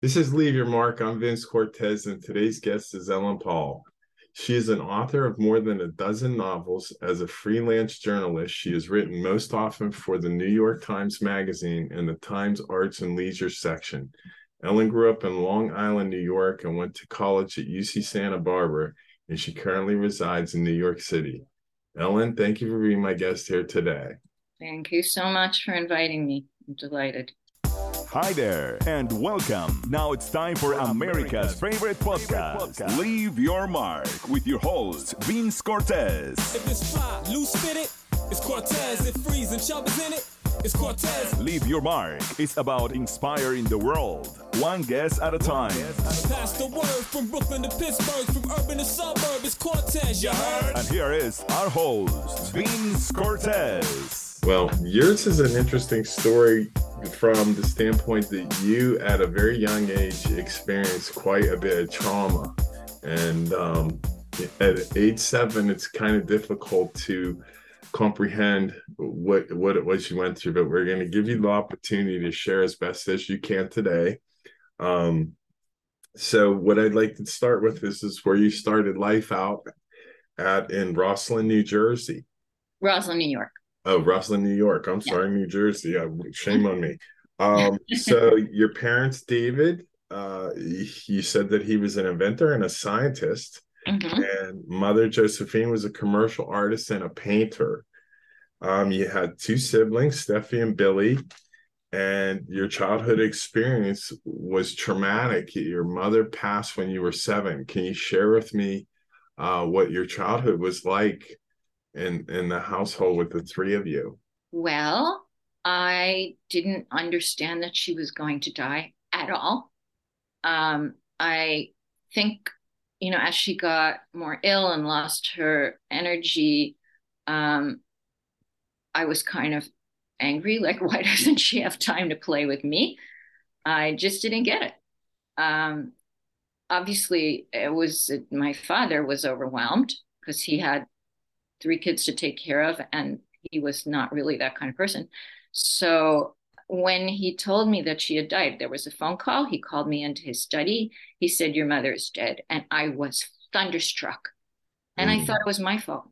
This is Leave Your Mark. I'm Vince Cortez, and today's guest is Ellen Pall. She is an author of more than a dozen novels. As a freelance journalist, she has written most often for the New York Times Magazine and the Times Arts and Leisure section. Ellen grew up in Long Island, New York, and went to college at UC Santa Barbara, and she currently resides in New York City. Ellen, thank you for being my guest here today. Thank you so much for inviting me. I'm delighted. Hi there, and welcome. Now it's time for America's favorite podcast, Leave Your Mark, with your host, Vince Cortez. If it's fly, loose fitted, it's Cortez. If freezing, chub is in it, it's Cortez. Leave Your Mark It's about inspiring the world, one guest at a time. Pass the word from Brooklyn to Pittsburgh, from urban to suburb, it's Cortez, you heard? And here is our host, Vince Cortez. Well, yours is an interesting story from the standpoint that you, at a very young age, experienced quite a bit of trauma. And um, at age seven, it's kind of difficult to comprehend what what it was you went through. But we're going to give you the opportunity to share as best as you can today. Um, so, what I'd like to start with is is where you started life out at in Roslyn, New Jersey. Roslyn, New York. Oh, Roslyn, New York. I'm yeah. sorry, New Jersey. shame on me. Um, so your parents, David, uh, you said that he was an inventor and a scientist, mm-hmm. and mother Josephine was a commercial artist and a painter. Um, you had two siblings, Steffi and Billy, and your childhood experience was traumatic. Your mother passed when you were seven. Can you share with me uh, what your childhood was like in in the household with the three of you? Well, I didn't understand that she was going to die at all. Um, I think, you know, as she got more ill and lost her energy, um, I was kind of angry. Like, why doesn't she have time to play with me? I just didn't get it. Um, obviously, it was my father was overwhelmed because he had three kids to take care of, and he was not really that kind of person. So when he told me that she had died, there was a phone call. He called me into his study. He said, Your mother is dead. And I was thunderstruck. And mm. I thought it was my fault,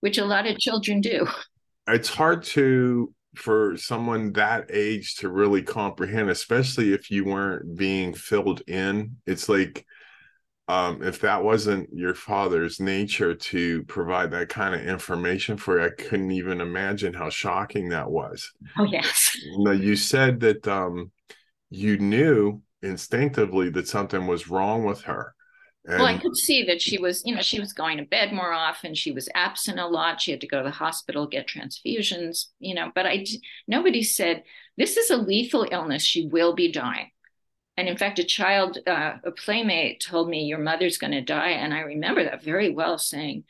which a lot of children do. It's hard to for someone that age to really comprehend, especially if you weren't being filled in. It's like um, if that wasn't your father's nature to provide that kind of information for you, I couldn't even imagine how shocking that was. Oh yes. Now you said that um, you knew instinctively that something was wrong with her. And well, I could see that she was, you know, she was going to bed more often. She was absent a lot. She had to go to the hospital, get transfusions, you know. But I, nobody said this is a lethal illness. She will be dying and in fact, a child, uh, a playmate told me, Your mother's going to die. And I remember that very well saying,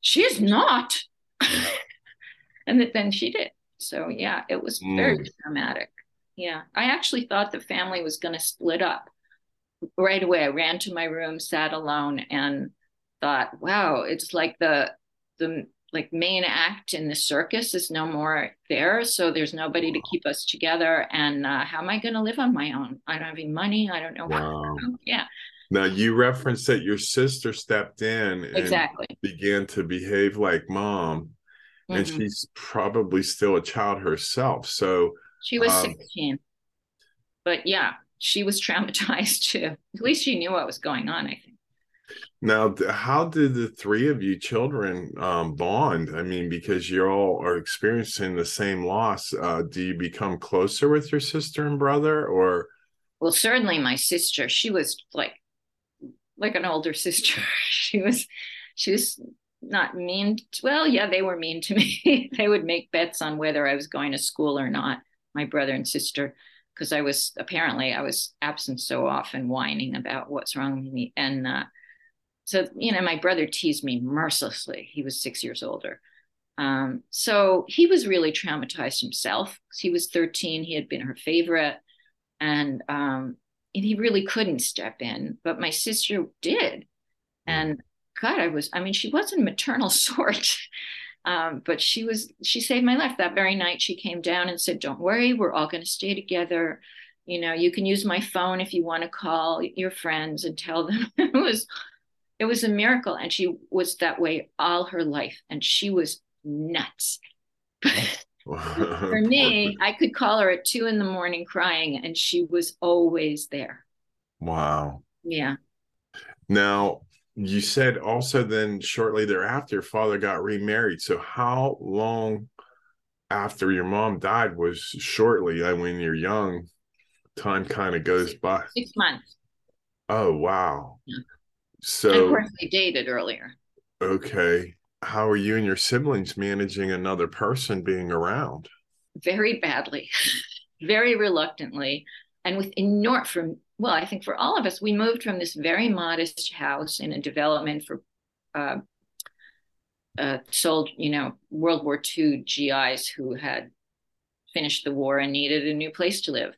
She is not. and that then she did. So, yeah, it was very mm. traumatic. Yeah. I actually thought the family was going to split up right away. I ran to my room, sat alone, and thought, Wow, it's like the, the like main act in the circus is no more there. So there's nobody to keep us together. And uh, how am i going to live on my own? I don't have any money. I don't know wow. yeah. Now you referenced that your sister stepped in exactly. began to behave like mom mm-hmm. and she's probably still a child herself. So she was um, 16 but yeah she was traumatized too. At least she knew what was going on i think now, how did the three of you children um, bond? I mean, because you all are experiencing the same loss. Uh, do you become closer with your sister and brother, or? Well, certainly my sister. She was like, like an older sister. she was, she was not mean. To, well, yeah, they were mean to me. they would make bets on whether I was going to school or not. My brother and sister, because I was apparently I was absent so often, whining about what's wrong with me, and. Uh, so you know my brother teased me mercilessly. He was six years older. Um, so he was really traumatized himself. He was 13 he had been her favorite. And, um, and he really couldn't step in but my sister did. And god i was i mean she wasn't maternal sort um, but she was she saved my life. That very night she came down and said don't worry we're all going to stay together. You know you can use my phone if you want to call your friends and tell them. It was it was a miracle and she was that way all her life and she was nuts. For me i could call her at two in the morning crying and she was always there. Wow. Yeah. Now you said also then shortly thereafter father got remarried. So how long after your mom died was shortly I when you're young time kind of goes by? six months. Oh wow. Yeah. So and of course they dated earlier. Okay. How are you and your siblings managing another person being around? Very badly. Very reluctantly. And with enormous from well i think for all of us we moved from this very modest house in a development for uh, uh, sold you know world war ii gis who had finished the war and needed a new place to live.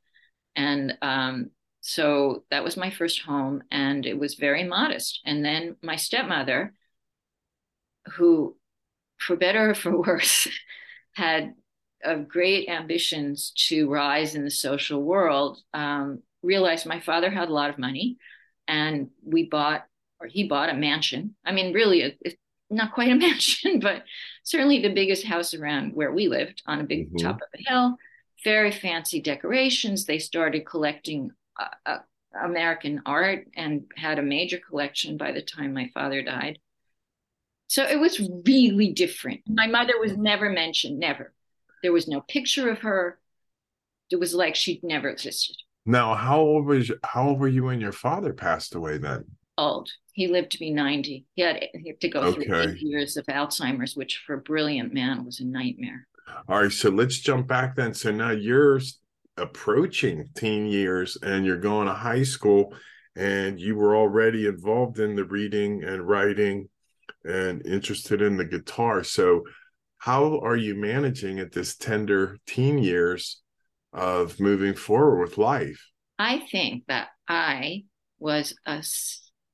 And um, so that was my first home and it was very modest and then my stepmother who for better or for worse had of great ambitions to rise in the social world, um, realized my father had a lot of money, and we bought, or he bought a mansion. I mean, really, it, not quite a mansion, but certainly the biggest house around where we lived on a big mm-hmm. top of a hill. Very fancy decorations. They started collecting uh, uh, American art and had a major collection by the time my father died. So it was really different. My mother was never mentioned, never. There was no picture of her. It was like she'd never existed. Now, how old was how old were you when your father passed away then? Old. He lived to be 90. He had, he had to go okay. through eight years of Alzheimer's, which for a brilliant man was a nightmare. All right, so let's jump back then. So now you're approaching teen years and you're going to high school and you were already involved in the reading and writing and interested in the guitar. So how are you managing at this tender teen years of moving forward with life? I think that I was a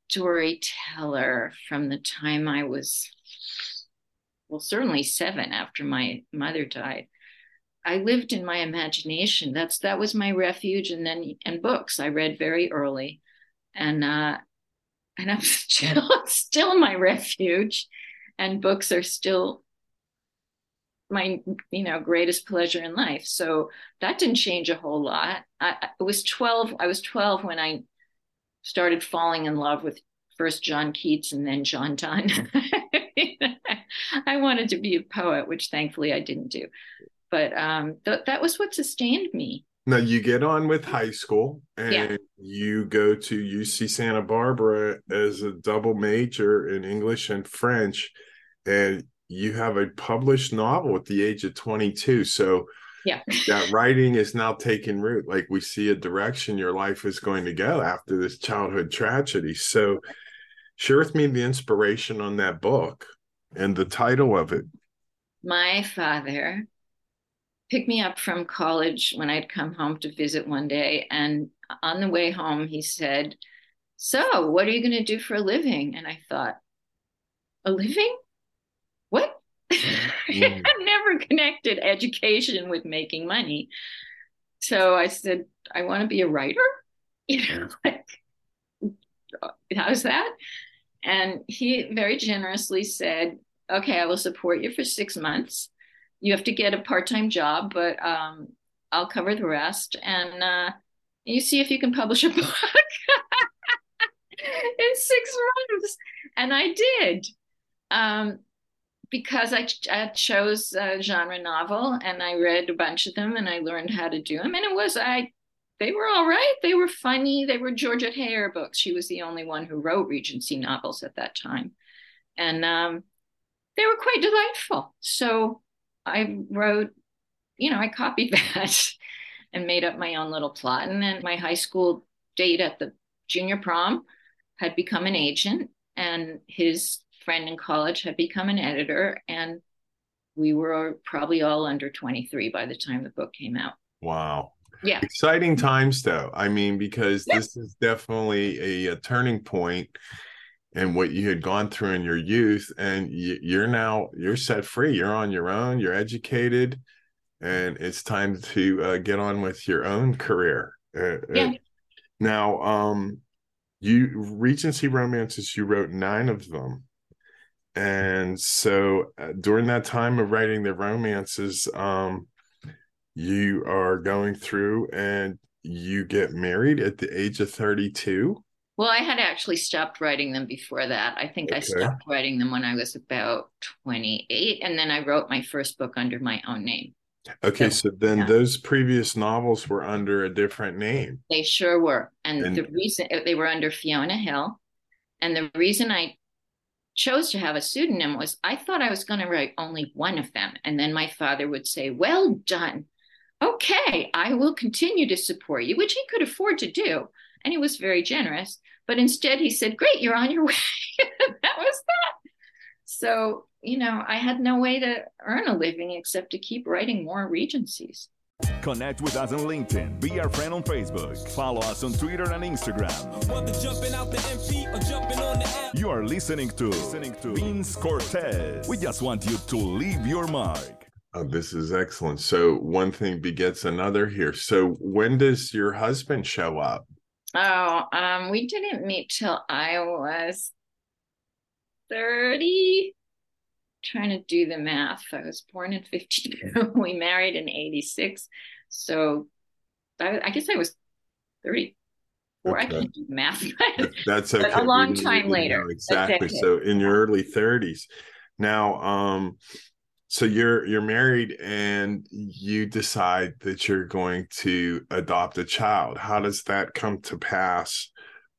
storyteller from the time I was, well, certainly seven after my mother died. I lived in my imagination. That's that was my refuge, and then and books. I read very early, and uh, and I'm still still my refuge, and books are still my you know greatest pleasure in life so that didn't change a whole lot I, I was 12 i was 12 when i started falling in love with first john keats and then john donne i wanted to be a poet which thankfully i didn't do but um, th- that was what sustained me. Now you get on with high school and yeah. you go to uc santa barbara as a double major in english and french and you have a published novel at the age of 22 so yeah. that writing is now taking root. Like we see a direction your life is going to go after this childhood tragedy. So share with me the inspiration on that book and the title of it. My father picked me up from college when i'd come home to visit one day and on the way home he said so what are you going to do for a living and i thought a living what? Mm. I've never connected education with making money. So I said, I want to be a writer. You know, like, how's that? And he very generously said, okay, I will support you for six months. You have to get a part time job, but um, I'll cover the rest. And uh, you see if you can publish a book in six months. And I did. Um, because I, I chose a genre novel and I read a bunch of them and I learned how to do them. And it was, I, they were all right. They were funny. They were Georgette Heyer books. She was the only one who wrote Regency novels at that time. And um, they were quite delightful. So I wrote, you know, I copied that and made up my own little plot. And then my high school date at the junior prom had become an agent and his friend in college had become an editor, and we were probably all under 23 by the time the book came out. Wow. Yeah. Exciting times, though. I mean, because this is definitely a, a, turning point in what you had gone through in your youth, and you're now you're set free. You're on your own. You're educated, and it's time to uh, get on with your own career Uh, yeah. Now, um, you Regency romances, you wrote nine of them. And so uh, during that time of writing the romances, um, you are going through and you get married at the age of 32. Well, I had actually stopped writing them before that. I think okay. I stopped writing them when I was about 28. And then I wrote my first book under my own name. Okay, so, so then yeah. those previous novels were under a different name. They sure were. And, and, the reason eh, they were under Fiona Hill. And the reason I chose to have a pseudonym was I thought I was going to write only one of them. And then my father would say, Well done. Okay, I will continue to support you, which he could afford to do. And he was very generous. But instead, he said, Great, you're on your way. that was that. So, you know, I had no way to earn a living except to keep writing more regencies. Connect with us on LinkedIn. Be our friend on Facebook. Follow us on Twitter and Instagram. You are listening to, listening to Vince Cortez. We just want you to leave your mark. Oh, this is excellent. So one thing begets another here. So when does your husband show up? Oh, um, we didn't meet till I was 30. Trying to do the math. I was born in 52. we married in 86. So I, I guess I was 34. Okay. I can't do math. That's okay. But a long time later. Exactly. So in your early 30s. Now, um, so you're you're married and you decide that you're going to adopt a child. How does that come to pass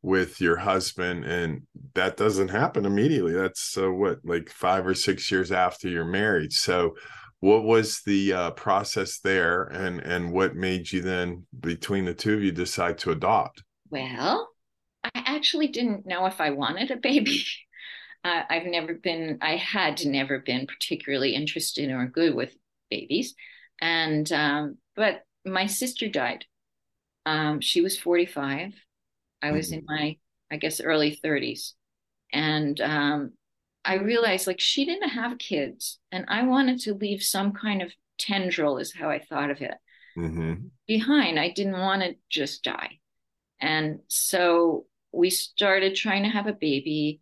with your husband? And that doesn't happen immediately. That's uh, what like 5 or 6 years after you're married. So what was the uh, process there and and what made you then between the two of you decide to adopt? Well i actually didn't know if i wanted a baby uh, I've never been, I had never been particularly interested or good with babies. And, um, but my sister died. Um, she was 45. I was in mm-hmm. my, I guess, early 30s. And um, I realized like she didn't have kids. And I wanted to leave some kind of tendril, is how I thought of it, mm-hmm. behind. I didn't want to just die. And so we started trying to have a baby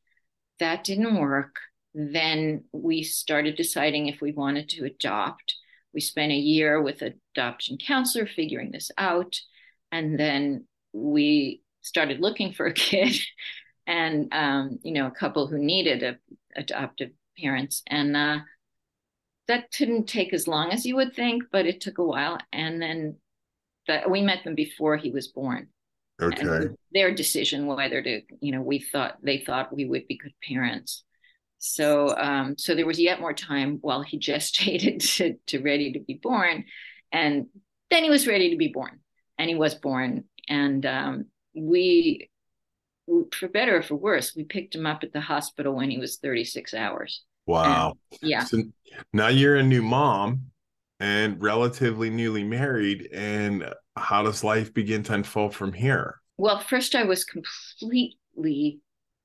that didn't work. Then we started deciding if we wanted to adopt. We spent a year with adoption counselor figuring this out. And then we started looking for a kid and, um, you know, a couple who needed a, adoptive parents. And uh, that didn't take as long as you would think, but it took a while. And then that we met them before he was born. Okay. their decision whether to, you know, we thought they thought we would be good parents. So um, so there was yet more time while he gestated to, to ready to be born. And then he was ready to be born. And he was born. And um, we for better or for worse, we picked him up at the hospital when he was 36 hours. Wow. And, yeah. So now you're a new mom and relatively newly married. And how does life begin to unfold from here? Well, first, I was completely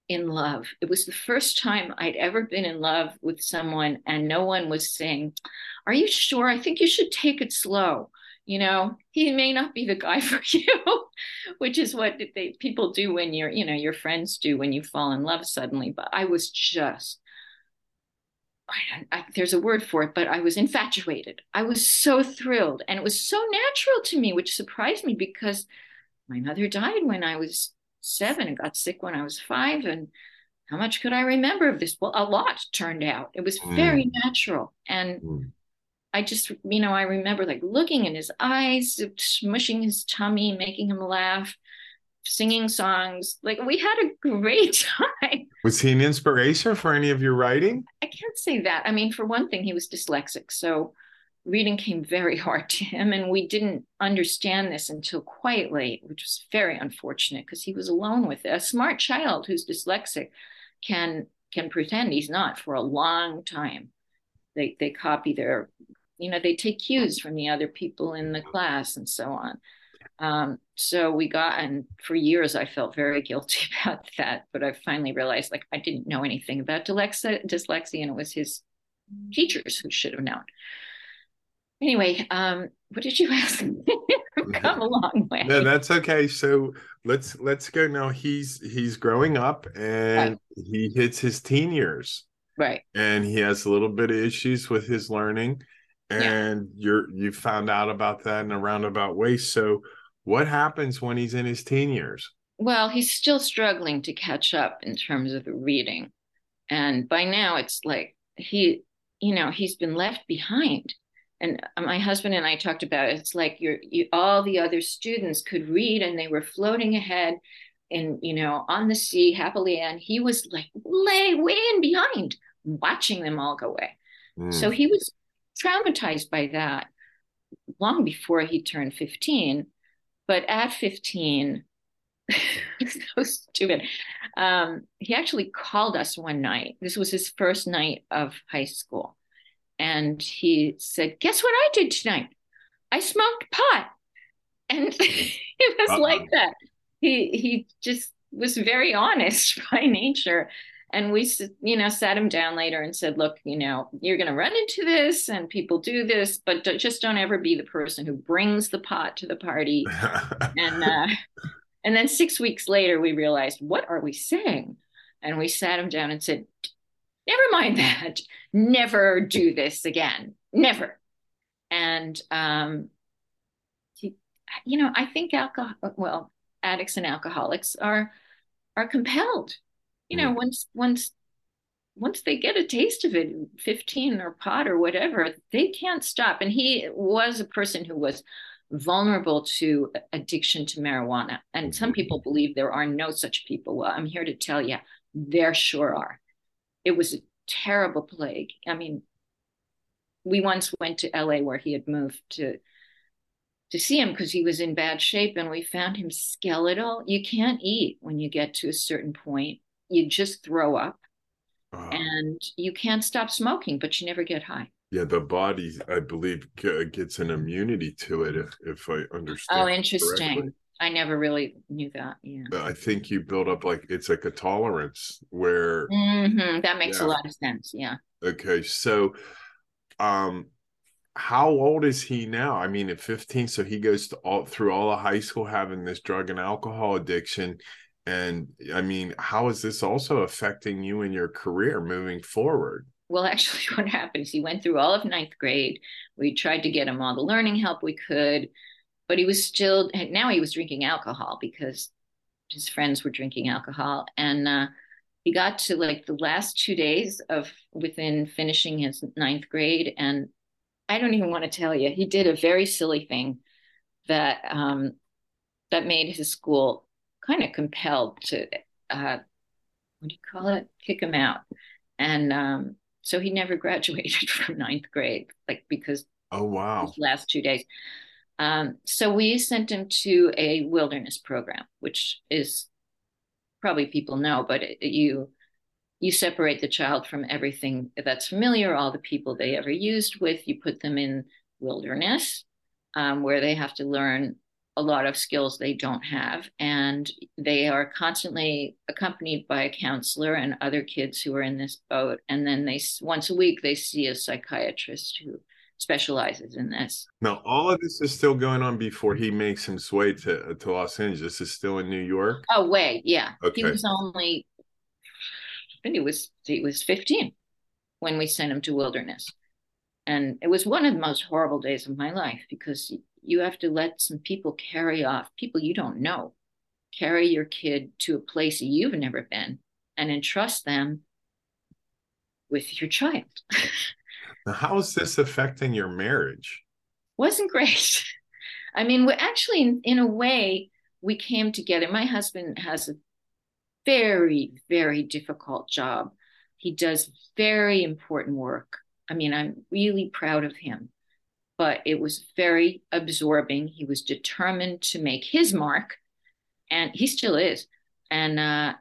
in love. It was the first time I'd ever been in love with someone, and no one was saying, Are you sure? I think you should take it slow. You know, he may not be the guy for you, which is what they, people do when you're, you know, your friends do when you fall in love suddenly. But I was just I, I, there's a word for it, but I was infatuated. I was so thrilled. And it was so natural to me, which surprised me because my mother died when I was seven and got sick when I was five. And how much could I remember of this? Well, a lot turned out. It was very mm. natural. And mm. I just, you know, I remember like looking in his eyes, smushing his tummy, making him laugh singing songs. Like we had a great time. Was he an inspiration for any of your writing? I can't say that. I mean, for one thing, he was dyslexic. So reading came very hard to him. And we didn't understand this until quite late, which was very unfortunate because he was alone with it. A smart child who's dyslexic can can pretend he's not for a long time. They they copy their, you know, they take cues from the other people in the class and so on. Um, so we got, and for years I felt very guilty about that. But I finally realized like I didn't know anything about dyslexia, dyslexia and it was his teachers who should have known. Anyway, um, what did you ask? come a long way. No, that's okay. So let's let's go now. He's he's growing up and right. he hits his teen years. Right. And he has a little bit of issues with his learning. And yeah. you're you found out about that in a roundabout way. So what happens when he's in his teen years? Well, he's still struggling to catch up in terms of the reading. And by now it's like he, you know, he's been left behind and my husband and I talked about it. It's like you're, you, all the other students could read and they were floating ahead and, you know, on the sea happily. And he was like lay way in behind watching them all go away. Mm. So he was traumatized by that long before he turned 15. But at 15, so stupid. Um, he actually called us one night. This was his first night of high school and he said, Guess what I did tonight? I smoked pot. And it was Uh-oh. like that. He he just was very honest by nature. And we, you know, sat him down later and said, "Look, you know, you're going to run into this, and people do this, but just don't ever be the person who brings the pot to the party." and uh, and then six weeks later, we realized, what are we saying? And we sat him down and said, never mind that. Never do this again. Never. And, um, he, you know, I think alcohol, well, addicts and alcoholics are, are compelled, you know, mm. once, once, once they get a taste of it, 15 or pot or whatever, they can't stop. And he was a person who was vulnerable to addiction to marijuana. And some mm-hmm. people believe there are no such people. Well, I'm here to tell you, there sure are it was a terrible plague. I mean, we once went to LA where he had moved to to see him because he was in bad shape and we found him skeletal. You can't eat when you get to a certain point. You just throw up. Uh, and you can't stop smoking, but you never get high. Yeah, the body, I believe, gets an immunity to it, if, if I understand. Oh, interesting. Correctly. I never really knew that. Yeah. I think you build up like it's like a tolerance where mm-hmm. that makes yeah. a lot of sense. Yeah. Okay. So um how old is he now? I mean, at 15, so he goes to all through all of high school having this drug and alcohol addiction. And I mean, how is this also affecting you in your career moving forward? Well, actually, what happened is He went through all of ninth grade. We tried to get him all the learning help we could but he was still now he was drinking alcohol because his friends were drinking alcohol and uh, he got to like the last two days of within finishing his ninth grade and i don't even want to tell you he did a very silly thing that um, that made his school kind of compelled to uh, what do you call it? Kick him out. And um, so he never graduated from ninth grade like because oh wow. last two days. Um, so we sent him to a wilderness program, which is probably people know, but it, you you separate the child from everything that's familiar, all the people they ever used with. You put them in wilderness, um, where they have to learn a lot of skills they don't have, and they are constantly accompanied by a counselor and other kids who are in this boat. And then they once a week they see a psychiatrist who specializes in this. Now, all of this is still going on before he makes his way to to Los Angeles. This is still in New York. Oh, wait, yeah. Okay. He was only, I think he was he was fifteen when we sent him to Wilderness, and it was one of the most horrible days of my life because you have to let some people carry off people you don't know, carry your kid to a place you've never been, and entrust them with your child. How is this affecting your marriage? Wasn't great. I mean, we actually, in, in a way, we came together. My husband has a very, very difficult job. He does very important work. I mean, I'm really proud of him, but it was very absorbing. He was determined to make his mark, and he still is. And uh,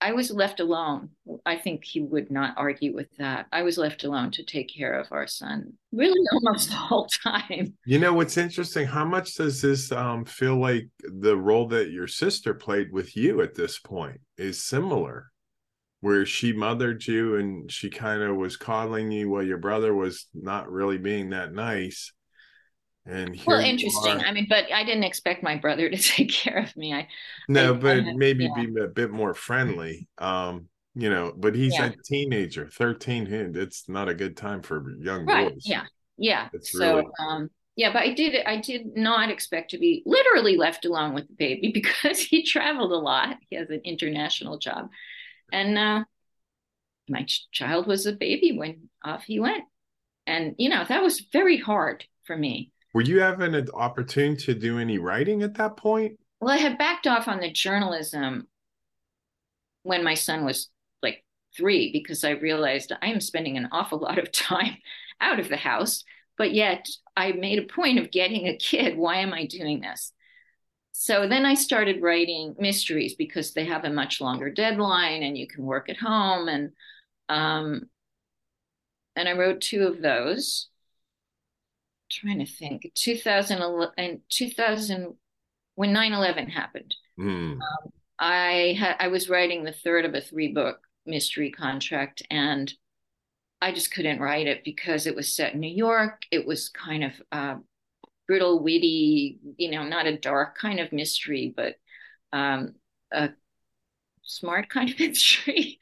I was left alone. I think he would not argue with that. I was left alone to take care of our son really almost the whole time. You know what's interesting? How much does this um, feel like the role that your sister played with you at this point is similar? Where she mothered you and she kind of was coddling you while your brother was not really being that nice. And well, interesting. I mean, but I didn't expect my brother to take care of me. I no, I, but I, maybe yeah. be a bit more friendly. Um, you know, but he's Yeah. a teenager, 13. he- It's not a good time for young right. boys. Yeah. Yeah. It's so really- um yeah, but I did I did not expect to be literally left alone with the baby because he traveled a lot. He has an international job. And uh my ch- child was a baby when off he went. And you know, that was very hard for me. Were you having an opportunity to do any writing at that point? Well, I had backed off on the journalism when my son was like three because I realized I am spending an awful lot of time out of the house, but yet I made a point of getting a kid. Why am I doing this? So then I started writing mysteries because they have a much longer deadline and you can work at home and um and I wrote two of those. trying to think. 2011 and 2000 when 9/11 happened. Hmm. I had I was writing the third of a three book mystery contract and I just couldn't write it because it was set in New York. It was kind of uh, brittle, witty, you know, not a dark kind of mystery, but um, a smart kind of mystery,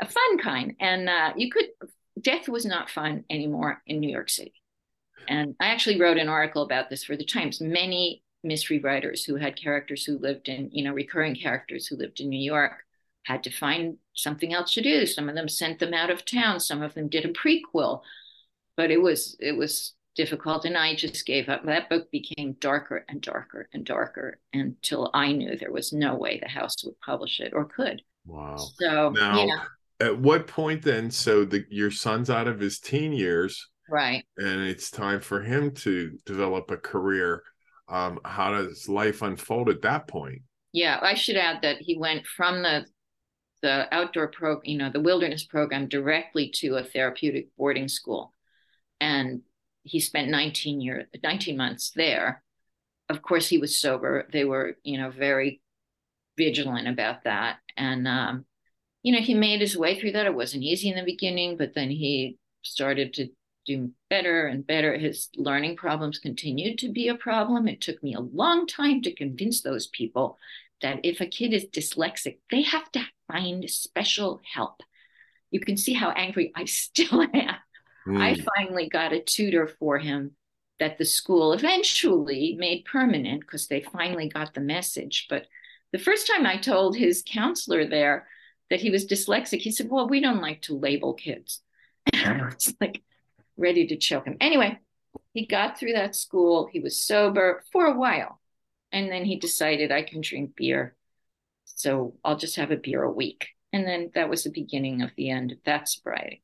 a fun kind. And uh, you could, death was not fun anymore in New York City. And I actually wrote an article about this for the Times. Many mystery writers who had characters who lived in, you know, recurring characters who lived in New York had to find something else to do. Some of them sent them out of town. Some of them did a prequel, but it was it was difficult, and I just gave up. That book became darker and darker and darker until I knew there was no way the house would publish it or could. Wow. So Now, at what point then? So the your son's out of his teen years, right. and it's time for him to develop a career. Um, how does life unfold at that point? Yeah, I should add that he went from the the outdoor program, you know, the wilderness program directly to a therapeutic boarding school. And he spent 19 years, 19 months there. Of course, he was sober. They were, you know, very vigilant about that. And, um, you know, he made his way through that. It wasn't easy in the beginning, but then he started to do better and better. His learning problems continued to be a problem. It took me a long time to convince those people that if a kid is dyslexic, they have to find special help. You can see how angry I still am. I Hmm. finally got a tutor for him that the school eventually made permanent because they finally got the message. But the first time I told his counselor there that he was dyslexic, he said, Well, we don't like to label kids. And I was like ready to choke him. Anyway, he got through that school. He was sober for a while. And then he decided I can drink beer. So I'll just have a beer a week. And then that was the beginning of the end of that sobriety.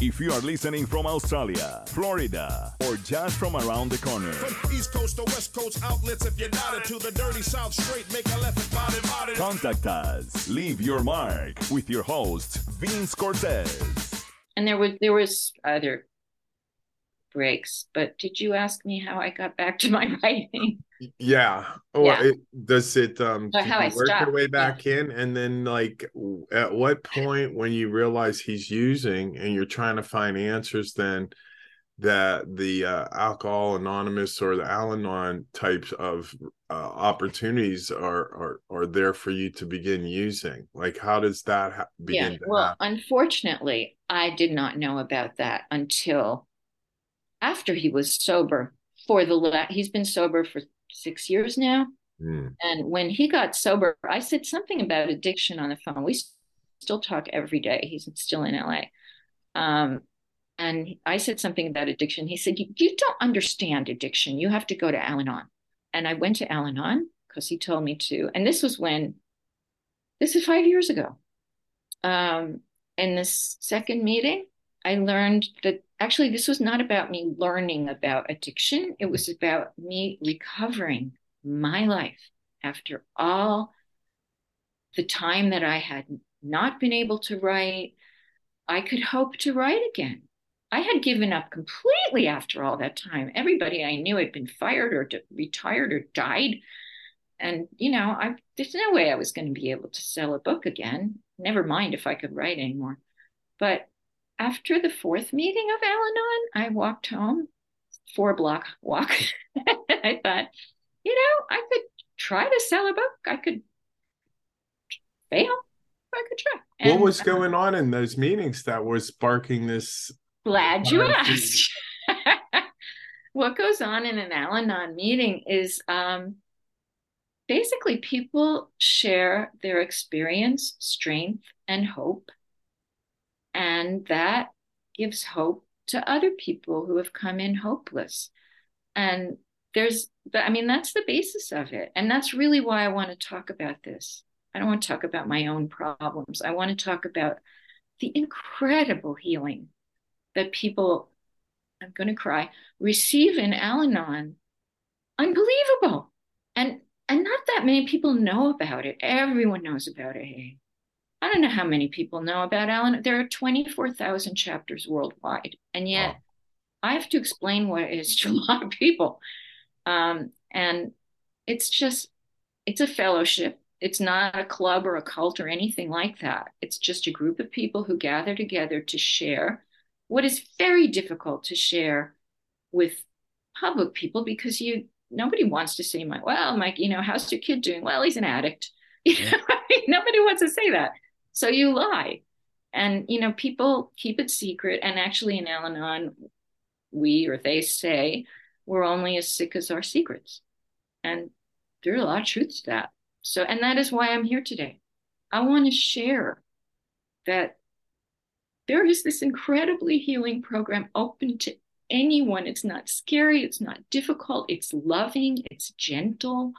If you are listening from Australia, Florida, or just from around the corner, From East Coast to West Coast outlets, if you're not into the dirty South straight, make a left and body body. contact us. Leave your mark with your host, Vince Cortez. and there was there was other breaks but did you ask me how i got back to my writing Yeah. Well, Yeah. it, does it um did how I work your stopped, way yeah. back in and then like at what point when you realize he's using and you're trying to find answers then that the uh, alcohol anonymous or the al-anon types of uh, opportunities are, are are there for you to begin using like how does that ha- begin yeah well happen unfortunately i did not know about that until after he was sober for the la- he's been sober for six years now Hmm. and when he got sober i said something about addiction on the phone we still talk every day he's still in la um, and I said something about addiction. He said, you, don't understand addiction. You have to go to Al Anon. And I went to Al Anon because he told me to. And this was when, this is five years ago. Um, in this second meeting, I learned that actually this was not about me learning about addiction. It was about me recovering my life after all the time that I had not been able to write. I could hope to write again. I had given up completely after all that time. Everybody I knew had been fired or retired or died. And, you know, I, there's no way I was going to be able to sell a book again. Never mind if I could write anymore. But after the fourth meeting of Al Anon, I walked home four block walk. I thought, you know, I could try to sell a book. I could fail. I could try. And, what was going on in those meetings that was sparking this? Glad you asked. what goes on in an Al Anon meeting is um, basically people share their experience, strength, and hope. And that gives hope to other people who have come in hopeless. And there's, I mean, that's the basis of it. And that's really why I want to talk about this. I don't want to talk about my own problems. I want to talk about the incredible healing that people, I'm going to cry, receive in Al Anon. Unbelievable. And and not that many people know about it. Everyone knows about it. I don't know how many people know about Al-Anon. There are 24,000 chapters worldwide. And yet wow. I have to explain what it is to a lot of people. Um, and it's just, it's a fellowship. It's not a club or a cult or anything like that. It's just a group of people who gather together to share what is very difficult to share with public people because you nobody wants to say my well mike you know how's your kid doing well he's an addict you know nobody wants to say that so you lie. And you know people keep it secret. And actually in al-anon we or they say we're only as sick as our secrets. And there's a lot of truth to that. So and that is why i'm here today. I want to share that there is this incredibly healing program open to anyone. It's not scary, it's not difficult, it's loving, it's gentle.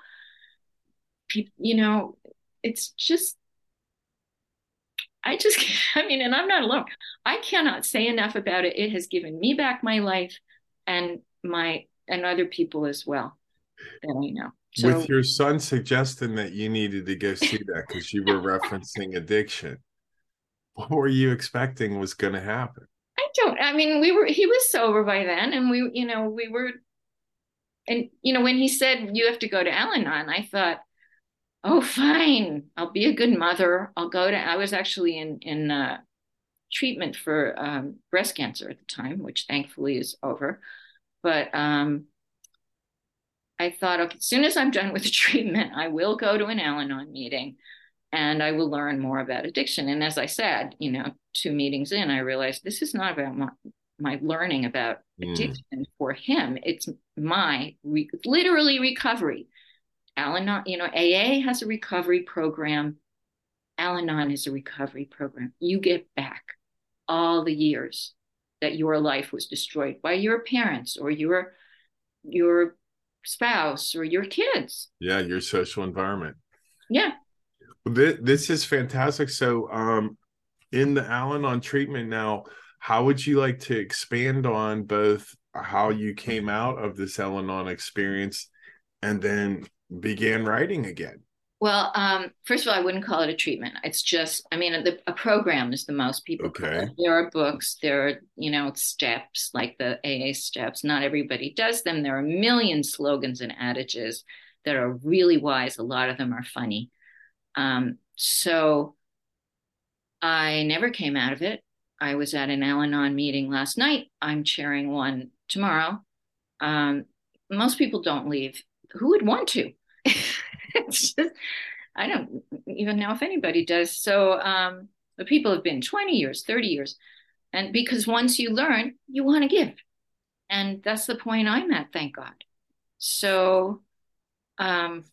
You know, it's just, I just, I mean, and I'm not alone. I cannot say enough about it. It has given me back my life and my, and other people as well that I know. So, With your son suggesting that you needed to go see that because you were referencing addiction what were you expecting was going to happen? I don't. I mean, we were. He was sober by then, and we, you know, we were. And you know, when he said you have to go to Al-Anon, I thought, oh, fine, I'll be a good mother. I'll go to. I was actually in in uh, treatment for um, breast cancer at the time, which thankfully is over. But um, I thought, okay, as soon as I'm done with the treatment, I will go to an Al-Anon meeting and I will learn more about addiction. And as I said, you know, two meetings in, I realized this is not about my, my learning about mm. addiction for him. It's my re- literally recovery. Al-Anon, you know, AA has a recovery program. Al-Anon is a recovery program. You get back all the years that your life was destroyed by your parents or your your spouse or your kids. Yeah, your social environment. Yeah. This, this is fantastic. So, um, in the Al-Anon treatment now, how would you like to expand on both how you came out of this Al-Anon experience and then began writing again? Well, um, first of all, I wouldn't call it a treatment. It's just, I mean, the, a program is the most people. Okay. There are books, there are, you know, steps like the AA steps. Not everybody does them. There are a million slogans and adages that are really wise. A lot of them are funny. Um, so I never came out of it. I was at an Al Anon meeting last night. I'm chairing one tomorrow. Um, most people don't leave. Who would want to? it's just, I don't even know if anybody does. So um, the people have been 20 years, 30 years. And because once you learn, you want to give. And that's the point I'm at, thank God. So um,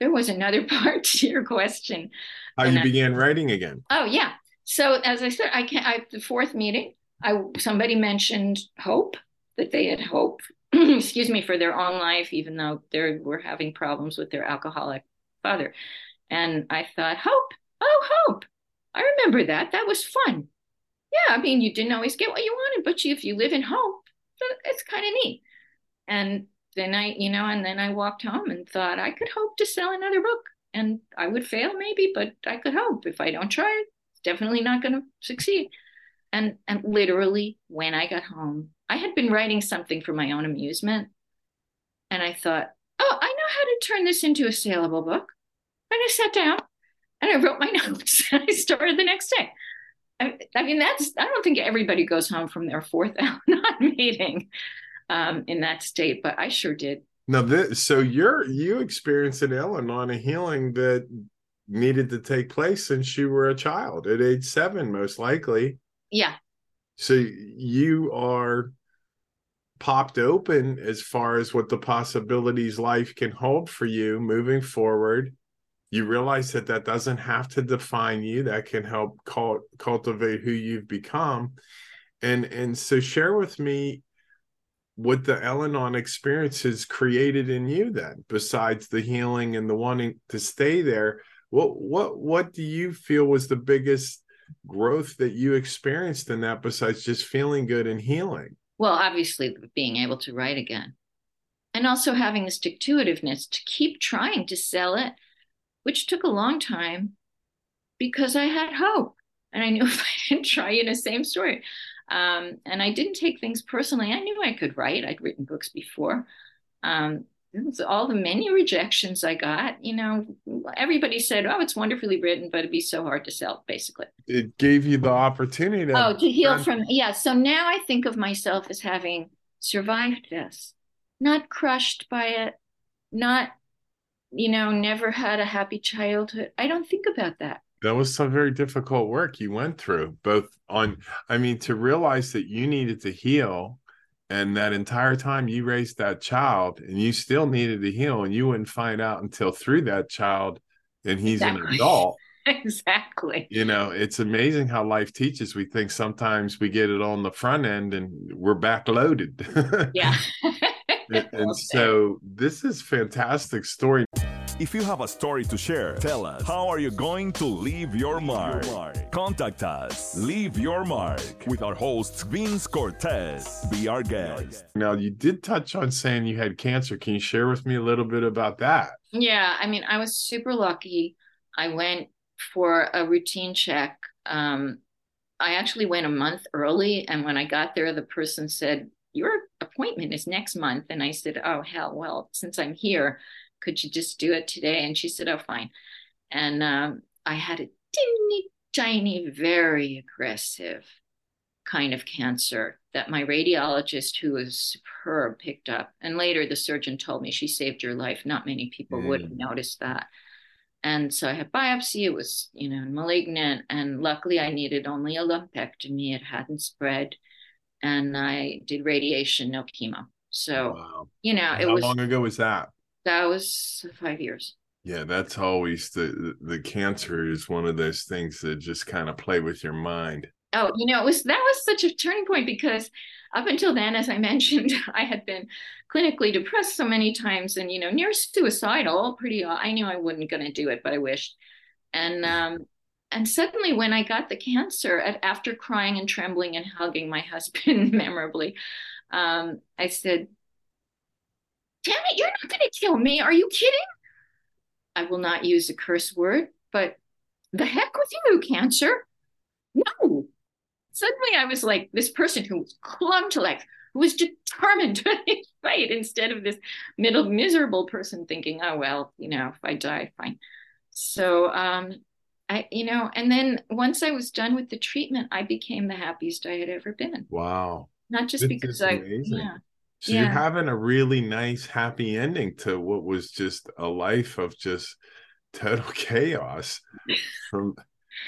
there was another part to your question. How you I, began writing again? Oh yeah. So as I said, I can I the fourth meeting, I somebody mentioned hope that they had hope, excuse me, for their own life, even though they were having problems with their alcoholic father. And I thought, hope, oh hope. I remember that. That was fun. Yeah, I mean, you didn't always get what you wanted, but if you live in hope, it's kind of neat. And then I, you know, and then I walked home and thought I could hope to sell another book and I would fail maybe, but I could hope. If I don't try it's definitely not going to succeed. And and literally when I got home, I had been writing something for my own amusement. And I thought, oh, I know how to turn this into a saleable book. And I sat down and I wrote my notes and I started the next day. I, I mean, that's, I don't think everybody goes home from their fourth Al Anon meeting um, in that state, but I sure did. Now, this, so you're you experienced an Al-Anon a healing that needed to take place since you were a child at age seven, most likely. Yeah. So you are popped open as far as what the possibilities life can hold for you moving forward. You realize that that doesn't have to define you. That can help cult- cultivate who you've become. And and so share with me what the Al-Anon experience has created in you then, besides the healing and the wanting to stay there. What what what do you feel was the biggest growth that you experienced in that besides just feeling good and healing? Well, obviously being able to write again. And also having the stick to itiveness to keep trying to sell it, which took a long time because I had hope. And I knew if I didn't try in the same story, um, and I didn't take things personally. I knew I could write. I'd written books before. Um, all the many rejections I got, you know, everybody said, "Oh, it's wonderfully written, but it'd be so hard to sell." Basically, it gave you the opportunity. To oh, to heal from yeah. So now I think of myself as having survived this, not crushed by it, not, you know, never had a happy childhood. I don't think about that that was some very difficult work you went through both on i mean to realize that you needed to heal and that entire time you raised that child and you still needed to heal and you wouldn't find out until through that child and he's exactly. an adult. Exactly. You know it's amazing how life teaches. We think sometimes we get it on the front end and we're backloaded. Yeah and, and so this is fantastic story if you have a story to share, tell us how are you going to leave your mark? Contact us. Leave your mark with our host Vince Cortez. Be our guest. Now you did touch on saying you had cancer. Can you share with me a little bit about that? Yeah, I mean, I was super lucky. I went for a routine check. Um, I actually went a month early, and when I got there, the person said, "Your appointment is next month," and I said, "Oh hell, well, since I'm here." could you just do it today? And she said, oh, fine. And um, I had a teeny tiny, very aggressive kind of cancer that my radiologist, who was superb, picked up. And later the surgeon told me she saved your life. Not many people mm. would have noticed that. And so I had biopsy. It was, you know, malignant. And luckily I needed only a lumpectomy. It hadn't spread. And I did radiation, no chemo. So, wow. you know, it How was. How long ago was that? That was five years. Yeah, that's always the the cancer is one of those things that just kind of play with your mind. Oh, you know, it was that was such a turning point because up until then, as I mentioned, I had been clinically depressed so many times and you know near suicidal. Pretty, I knew I wasn't going to do it, but I wished. And um, and suddenly, when I got the cancer, after crying and trembling and hugging my husband memorably, um, I said, damn it, you're not going to kill me. Are you kidding? I will not use a curse word, but the heck with you, cancer. No. Suddenly I was like this person who was clung to life, who was determined to fight instead of this middle miserable person thinking, oh, well, you know, if I die, fine. So, um, I, you know, and then once I was done with the treatment, I became the happiest I had ever been. Wow. Not just this because I, yeah, so yeah. you're having a really nice, happy ending to what was just a life of just total chaos. From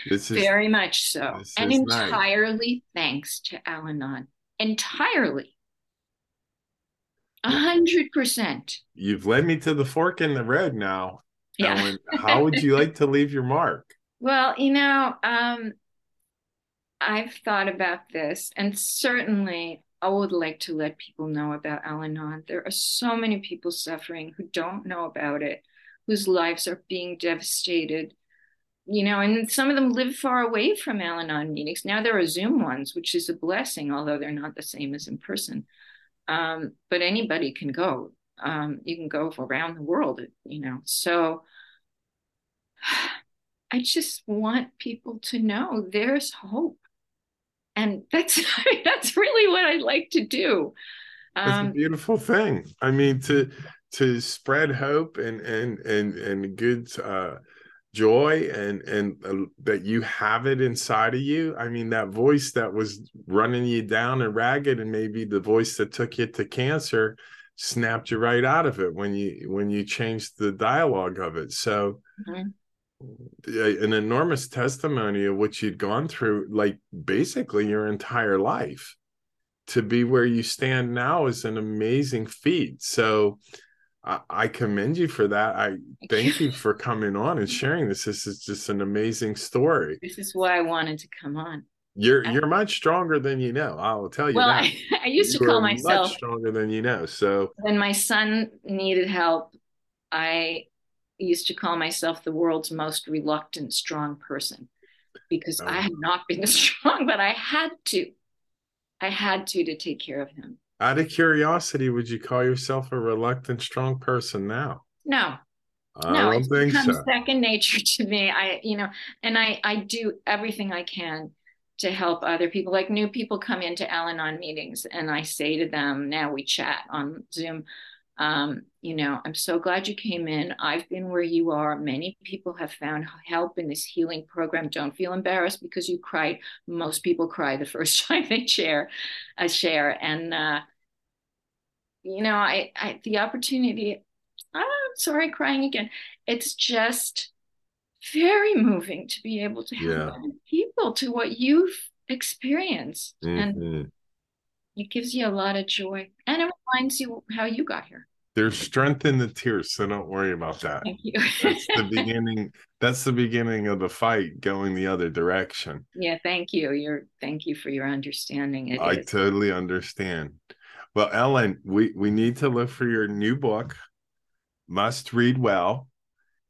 this is very much so, and entirely nice. thanks to Al-Anon. Entirely. A hundred percent. You've led me to the fork in the road now. Yeah. Ellen, how would you like to leave your mark? Well, you know, um, I've thought about this, and certainly I would like to let people know about Al-Anon. There are so many people suffering who don't know about it, whose lives are being devastated. You know, and some of them live far away from Al-Anon meetings. Now there are Zoom ones, which is a blessing, although they're not the same as in person. Um, but anybody can go. Um, you can go around the world, you know. So I just want people to know there's hope and that's that's really what I like to do. Um, it's a beautiful thing. I mean, to to spread hope and and and and good uh, joy and and uh, that you have it inside of you i mean that voice that was running you down and ragged and maybe the voice that took you to cancer snapped you right out of it when you when you changed the dialogue of it so mm-hmm. An enormous testimony of what you'd gone through like basically your entire life to be where you stand now is an amazing feat so I, commend you for that. I thank you for coming on and sharing this. This is just an amazing story. This is why I wanted to come on. You're I, you're much stronger than you know. I will tell you. Well, I, I, used you to call myself much stronger than you know. So when my son needed help, I used to call myself the world's most reluctant strong person because I oh. had not been strong, but I had to. I had to to take care of him out of curiosity, would you call yourself a reluctant, strong person now? No. I no, it's become so. second nature to me. I, you know, and I, I do everything I can to help other people. Like new people come into Al-Anon meetings, and I say to them, now we chat on Zoom um, you know, I'm so glad you came in. I've been where you are. Many people have found help in this healing program. Don't feel embarrassed because you cried. Most people cry the first time they share a share. And uh, you know, I, I the opportunity, oh, I'm sorry, crying again. It's just very moving to be able to help yeah. people to what you've experienced. Mm-hmm. And it gives you a lot of joy and it reminds you how you got here there's strength in the tears so don't worry about that. Thank you. That's the beginning that's the beginning of the fight going the other direction. Yeah thank you. You're thank you for your understanding. It i is. totally understand. Well ellen we we need to look for your new book must read well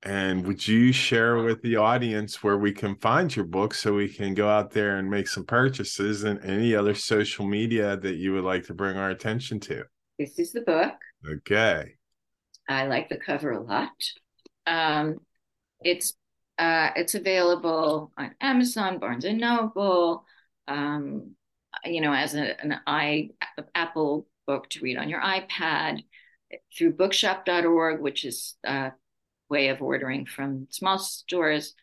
and would you share with the audience where we can find your book so we can go out there and make some purchases and any other social media that you would like to bring our attention to? This is the book. Okay. I like the cover a lot. Um, it's uh, it's available on Amazon, Barnes and Noble, um, you know, as a, an i Apple book to read on your iPad, through bookshop.org, which is a way of ordering from small stores.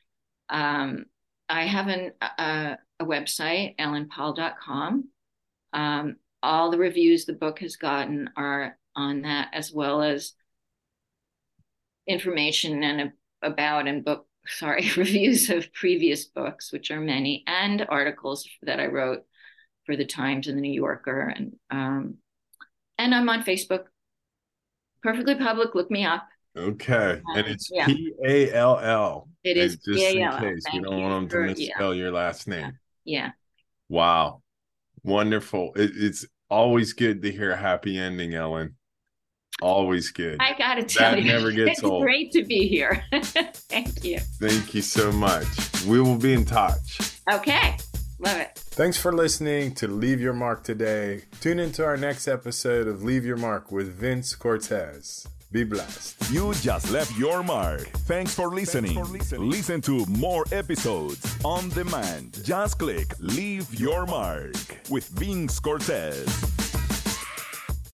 Um, I have an, a, a website, ellenpall.com. Um, all the reviews the book has gotten are on that, as well as information and about and book, sorry, reviews of previous books, which are many, and articles that I wrote for the Times and the New Yorker, and um, and I'm on Facebook. Perfectly public. Look me up. Okay, and it's yeah. P A L L. It is just P-A-L-L. in case you don't want them to misspell yeah. your last name. Yeah. Wow, wonderful! It, it's always good to hear a happy ending, Ellen. Always good. I gotta tell that you, never gets it's old. Great to be here. Thank you. Thank you so much. We will be in touch. Okay. Love it. Thanks for listening to Leave Your Mark today. Tune into our next episode of Leave Your Mark with Vince Cortez. Be blessed. You just left your mark. Thanks for listening. Thanks for listening. Listen to more episodes on demand. Just click Leave Your Mark with Vince Cortez.